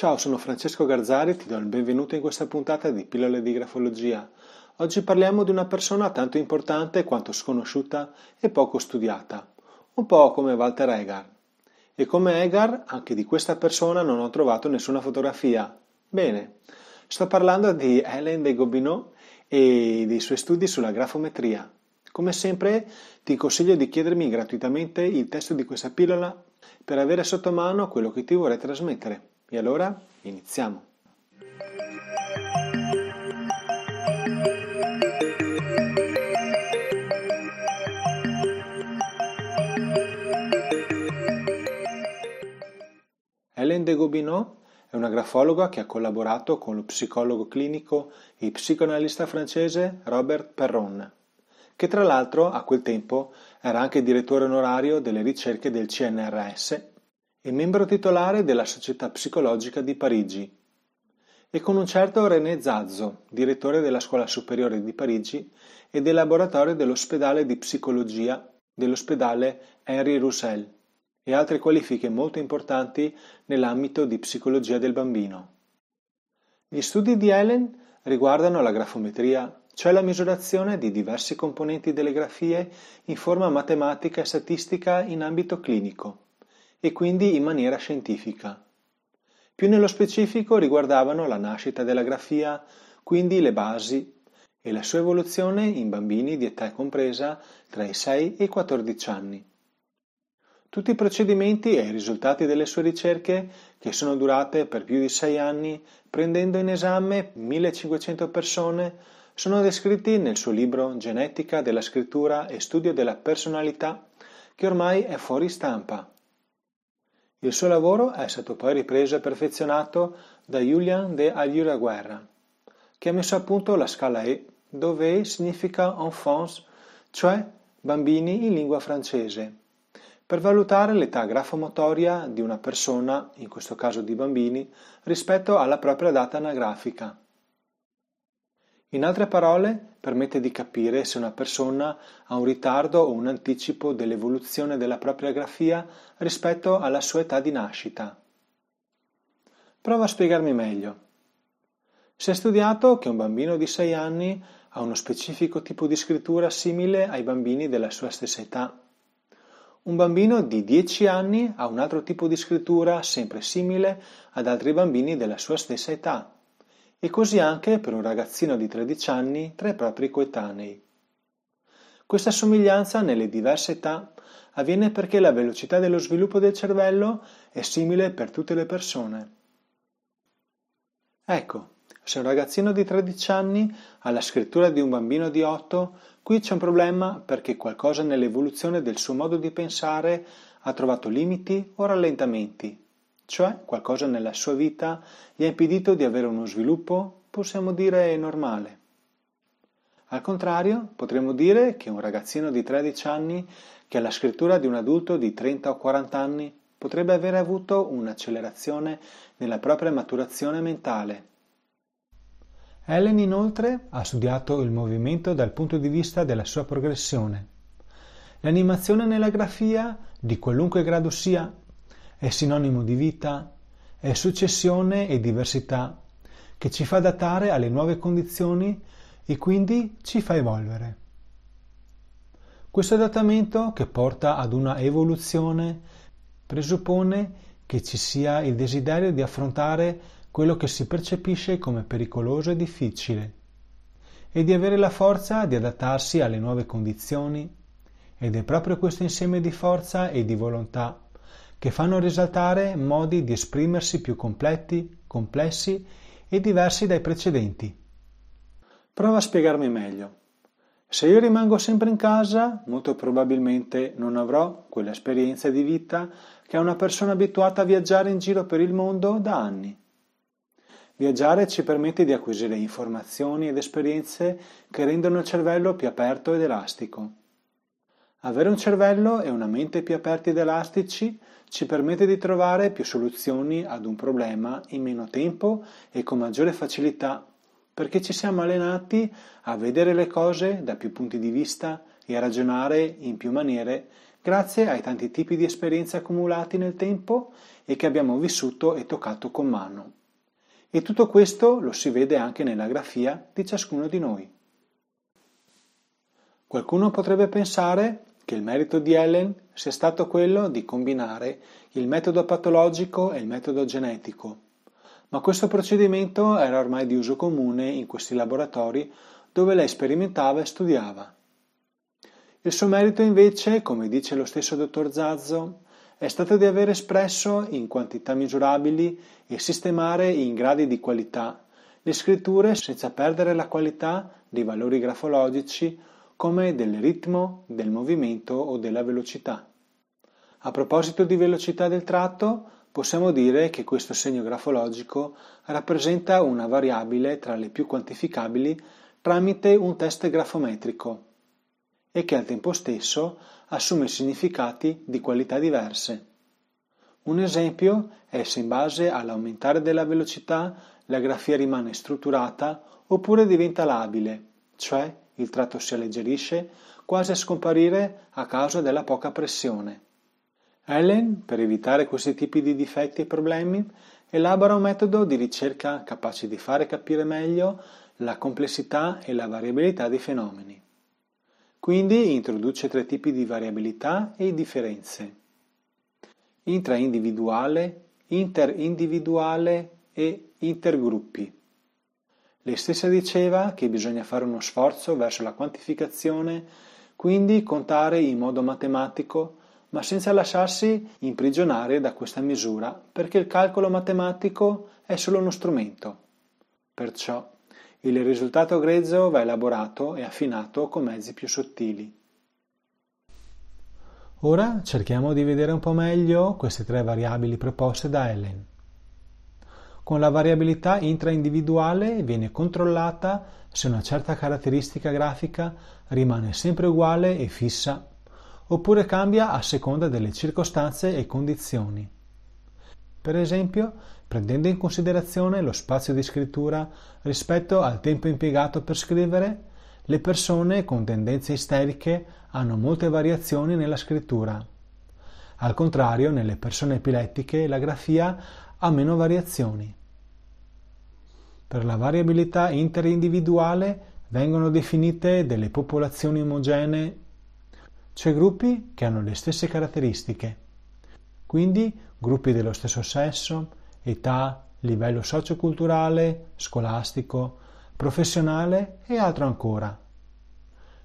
Ciao, sono Francesco Garzari e ti do il benvenuto in questa puntata di Pillole di Grafologia. Oggi parliamo di una persona tanto importante quanto sconosciuta e poco studiata, un po' come Walter Egar. E come Egar, anche di questa persona non ho trovato nessuna fotografia. Bene, sto parlando di Hélène de Gobineau e dei suoi studi sulla grafometria. Come sempre ti consiglio di chiedermi gratuitamente il testo di questa pillola per avere sotto mano quello che ti vorrei trasmettere. E allora iniziamo. Hélène de Gobineau è una grafologa che ha collaborato con lo psicologo clinico e psicoanalista francese Robert Perron, che tra l'altro a quel tempo era anche direttore onorario delle ricerche del CNRS e membro titolare della Società Psicologica di Parigi, e con un certo René Zazzo, direttore della Scuola Superiore di Parigi e del laboratorio dell'ospedale di psicologia dell'ospedale Henri Roussel e altre qualifiche molto importanti nell'ambito di psicologia del bambino. Gli studi di Helen riguardano la grafometria, cioè la misurazione di diversi componenti delle grafie in forma matematica e statistica in ambito clinico e quindi in maniera scientifica. Più nello specifico riguardavano la nascita della grafia, quindi le basi, e la sua evoluzione in bambini di età compresa tra i 6 e i 14 anni. Tutti i procedimenti e i risultati delle sue ricerche, che sono durate per più di sei anni, prendendo in esame 1500 persone, sono descritti nel suo libro Genetica della scrittura e studio della personalità, che ormai è fuori stampa il suo lavoro è stato poi ripreso e perfezionato da Julien de Aguirre-Guerra, che ha messo a punto la scala E, dove E significa enfance, cioè bambini in lingua francese, per valutare l'età grafomotoria di una persona, in questo caso di bambini, rispetto alla propria data anagrafica. In altre parole, permette di capire se una persona ha un ritardo o un anticipo dell'evoluzione della propria grafia rispetto alla sua età di nascita. Prova a spiegarmi meglio. Si è studiato che un bambino di 6 anni ha uno specifico tipo di scrittura simile ai bambini della sua stessa età. Un bambino di 10 anni ha un altro tipo di scrittura sempre simile ad altri bambini della sua stessa età e così anche per un ragazzino di 13 anni tra i propri coetanei. Questa somiglianza nelle diverse età avviene perché la velocità dello sviluppo del cervello è simile per tutte le persone. Ecco, se un ragazzino di 13 anni ha la scrittura di un bambino di 8, qui c'è un problema perché qualcosa nell'evoluzione del suo modo di pensare ha trovato limiti o rallentamenti cioè qualcosa nella sua vita gli ha impedito di avere uno sviluppo, possiamo dire, normale. Al contrario, potremmo dire che un ragazzino di 13 anni che ha la scrittura di un adulto di 30 o 40 anni potrebbe avere avuto un'accelerazione nella propria maturazione mentale. Helen inoltre ha studiato il movimento dal punto di vista della sua progressione. L'animazione nella grafia, di qualunque grado sia, è sinonimo di vita, è successione e diversità che ci fa adattare alle nuove condizioni e quindi ci fa evolvere. Questo adattamento che porta ad una evoluzione presuppone che ci sia il desiderio di affrontare quello che si percepisce come pericoloso e difficile e di avere la forza di adattarsi alle nuove condizioni ed è proprio questo insieme di forza e di volontà che fanno risaltare modi di esprimersi più completi, complessi e diversi dai precedenti. Prova a spiegarmi meglio. Se io rimango sempre in casa, molto probabilmente non avrò quell'esperienza di vita che ha una persona abituata a viaggiare in giro per il mondo da anni. Viaggiare ci permette di acquisire informazioni ed esperienze che rendono il cervello più aperto ed elastico. Avere un cervello e una mente più aperti ed elastici ci permette di trovare più soluzioni ad un problema in meno tempo e con maggiore facilità, perché ci siamo allenati a vedere le cose da più punti di vista e a ragionare in più maniere grazie ai tanti tipi di esperienze accumulati nel tempo e che abbiamo vissuto e toccato con mano. E tutto questo lo si vede anche nella grafia di ciascuno di noi. Qualcuno potrebbe pensare che il merito di Ellen sia stato quello di combinare il metodo patologico e il metodo genetico, ma questo procedimento era ormai di uso comune in questi laboratori dove lei sperimentava e studiava. Il suo merito invece, come dice lo stesso dottor Zazzo, è stato di aver espresso in quantità misurabili e sistemare in gradi di qualità le scritture senza perdere la qualità dei valori grafologici come del ritmo, del movimento o della velocità. A proposito di velocità del tratto, possiamo dire che questo segno grafologico rappresenta una variabile tra le più quantificabili tramite un test grafometrico e che al tempo stesso assume significati di qualità diverse. Un esempio è se in base all'aumentare della velocità la grafia rimane strutturata oppure diventa labile, cioè il tratto si alleggerisce quasi a scomparire a causa della poca pressione. Ellen, per evitare questi tipi di difetti e problemi, elabora un metodo di ricerca capace di fare capire meglio la complessità e la variabilità dei fenomeni. Quindi introduce tre tipi di variabilità e differenze. Intraindividuale, interindividuale e intergruppi. Lei stessa diceva che bisogna fare uno sforzo verso la quantificazione, quindi contare in modo matematico, ma senza lasciarsi imprigionare da questa misura, perché il calcolo matematico è solo uno strumento. Perciò il risultato grezzo va elaborato e affinato con mezzi più sottili. Ora cerchiamo di vedere un po' meglio queste tre variabili proposte da Ellen. Con la variabilità intraindividuale viene controllata se una certa caratteristica grafica rimane sempre uguale e fissa, oppure cambia a seconda delle circostanze e condizioni. Per esempio, prendendo in considerazione lo spazio di scrittura rispetto al tempo impiegato per scrivere, le persone con tendenze isteriche hanno molte variazioni nella scrittura. Al contrario, nelle persone epilettiche la grafia ha meno variazioni. Per la variabilità interindividuale vengono definite delle popolazioni omogenee, cioè gruppi che hanno le stesse caratteristiche, quindi gruppi dello stesso sesso, età, livello socioculturale, scolastico, professionale e altro ancora.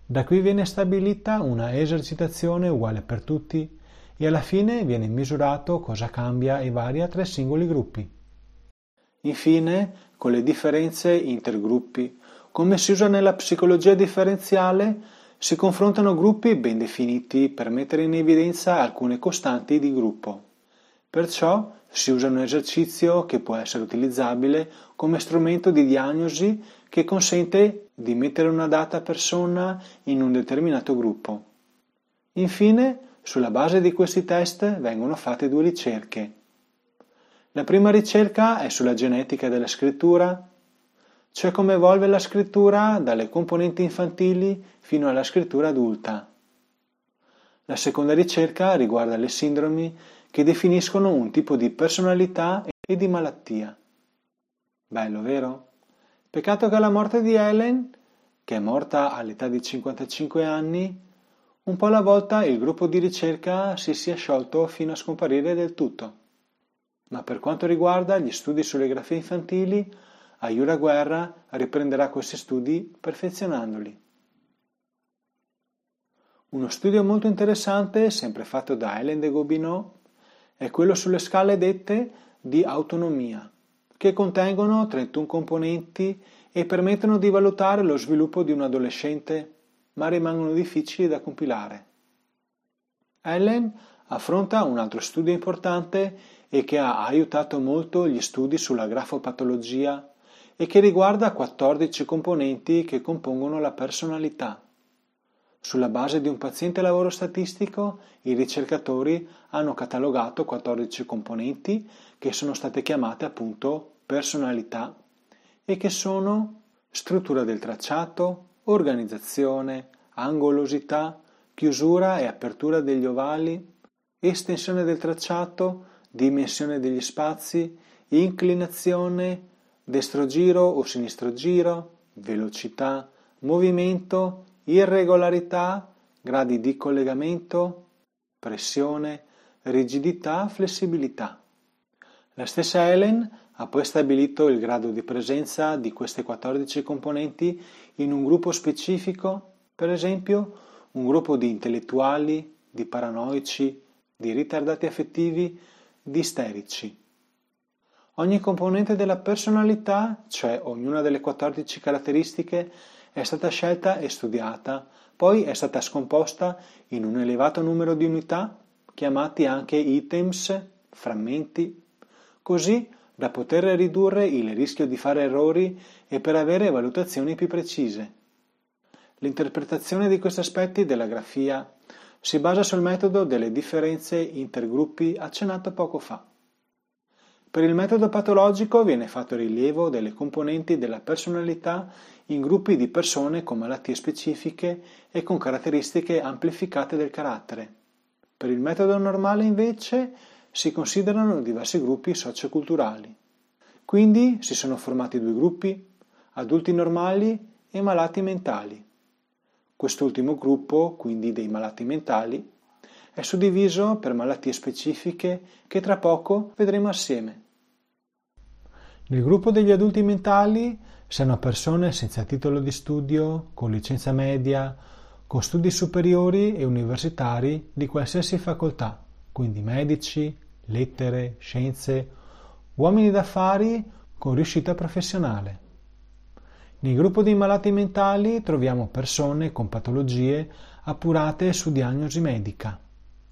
Da qui viene stabilita una esercitazione uguale per tutti e alla fine viene misurato cosa cambia e varia tra i singoli gruppi. Infine, con le differenze intergruppi, come si usa nella psicologia differenziale, si confrontano gruppi ben definiti per mettere in evidenza alcune costanti di gruppo. Perciò si usa un esercizio che può essere utilizzabile come strumento di diagnosi che consente di mettere una data persona in un determinato gruppo. Infine, sulla base di questi test vengono fatte due ricerche. La prima ricerca è sulla genetica della scrittura, cioè come evolve la scrittura dalle componenti infantili fino alla scrittura adulta. La seconda ricerca riguarda le sindromi che definiscono un tipo di personalità e di malattia. Bello, vero? Peccato che alla morte di Helen, che è morta all'età di 55 anni, un po' alla volta il gruppo di ricerca si sia sciolto fino a scomparire del tutto. Ma per quanto riguarda gli studi sulle grafie infantili, Ayura Guerra riprenderà questi studi perfezionandoli. Uno studio molto interessante, sempre fatto da Helen de Gobineau, è quello sulle scale dette di autonomia, che contengono 31 componenti e permettono di valutare lo sviluppo di un adolescente, ma rimangono difficili da compilare. Ellen affronta un altro studio importante e che ha aiutato molto gli studi sulla grafopatologia e che riguarda 14 componenti che compongono la personalità. Sulla base di un paziente lavoro statistico, i ricercatori hanno catalogato 14 componenti che sono state chiamate appunto personalità e che sono struttura del tracciato, organizzazione, angolosità, chiusura e apertura degli ovali, estensione del tracciato, dimensione degli spazi, inclinazione, destro giro o sinistro giro, velocità, movimento, irregolarità, gradi di collegamento, pressione, rigidità, flessibilità. La stessa Helen ha poi stabilito il grado di presenza di queste 14 componenti in un gruppo specifico, per esempio un gruppo di intellettuali, di paranoici, di ritardati affettivi, di isterici. Ogni componente della personalità, cioè ognuna delle 14 caratteristiche, è stata scelta e studiata, poi è stata scomposta in un elevato numero di unità, chiamati anche items, frammenti, così da poter ridurre il rischio di fare errori e per avere valutazioni più precise. L'interpretazione di questi aspetti della grafia si basa sul metodo delle differenze intergruppi accennato poco fa. Per il metodo patologico viene fatto rilievo delle componenti della personalità in gruppi di persone con malattie specifiche e con caratteristiche amplificate del carattere. Per il metodo normale invece si considerano diversi gruppi socioculturali. Quindi si sono formati due gruppi, adulti normali e malati mentali. Quest'ultimo gruppo, quindi dei malati mentali, è suddiviso per malattie specifiche che tra poco vedremo assieme. Nel gruppo degli adulti mentali siano persone senza titolo di studio, con licenza media, con studi superiori e universitari di qualsiasi facoltà, quindi medici, lettere, scienze, uomini d'affari con riuscita professionale. Nel gruppo dei malati mentali troviamo persone con patologie appurate su diagnosi medica.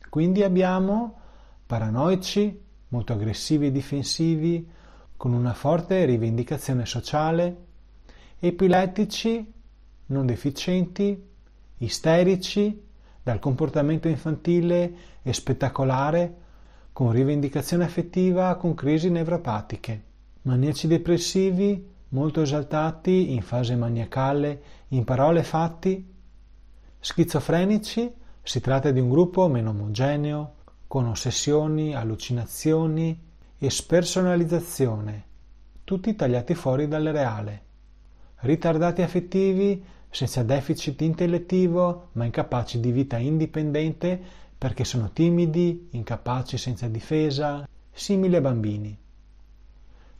Quindi abbiamo paranoici, molto aggressivi e difensivi, con una forte rivendicazione sociale, epilettici, non deficienti, isterici, dal comportamento infantile e spettacolare, con rivendicazione affettiva con crisi nevropatiche, maniaci depressivi, molto esaltati in fase maniacale in parole e fatti? Schizofrenici? Si tratta di un gruppo meno omogeneo, con ossessioni, allucinazioni e spersonalizzazione, tutti tagliati fuori dal reale. Ritardati affettivi, senza deficit intellettivo, ma incapaci di vita indipendente perché sono timidi, incapaci senza difesa, simili a bambini.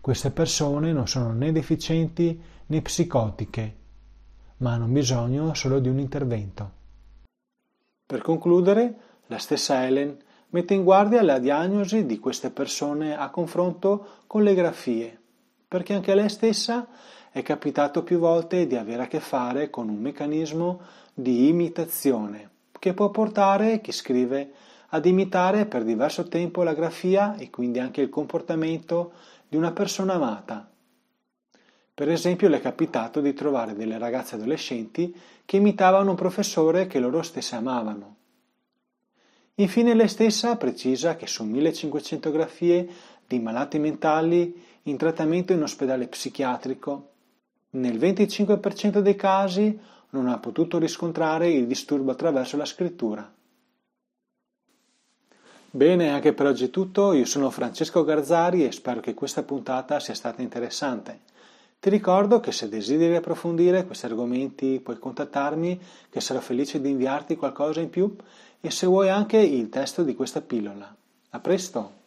Queste persone non sono né deficienti né psicotiche, ma hanno bisogno solo di un intervento. Per concludere, la stessa Helen mette in guardia la diagnosi di queste persone a confronto con le grafie, perché anche a lei stessa è capitato più volte di avere a che fare con un meccanismo di imitazione che può portare chi scrive ad imitare per diverso tempo la grafia e quindi anche il comportamento di una persona amata. Per esempio le è capitato di trovare delle ragazze adolescenti che imitavano un professore che loro stesse amavano. Infine lei stessa precisa che su 1500 grafie di malati mentali in trattamento in ospedale psichiatrico, nel 25% dei casi non ha potuto riscontrare il disturbo attraverso la scrittura. Bene, anche per oggi è tutto. Io sono Francesco Garzari e spero che questa puntata sia stata interessante. Ti ricordo che se desideri approfondire questi argomenti puoi contattarmi, che sarò felice di inviarti qualcosa in più e se vuoi anche il testo di questa pillola. A presto!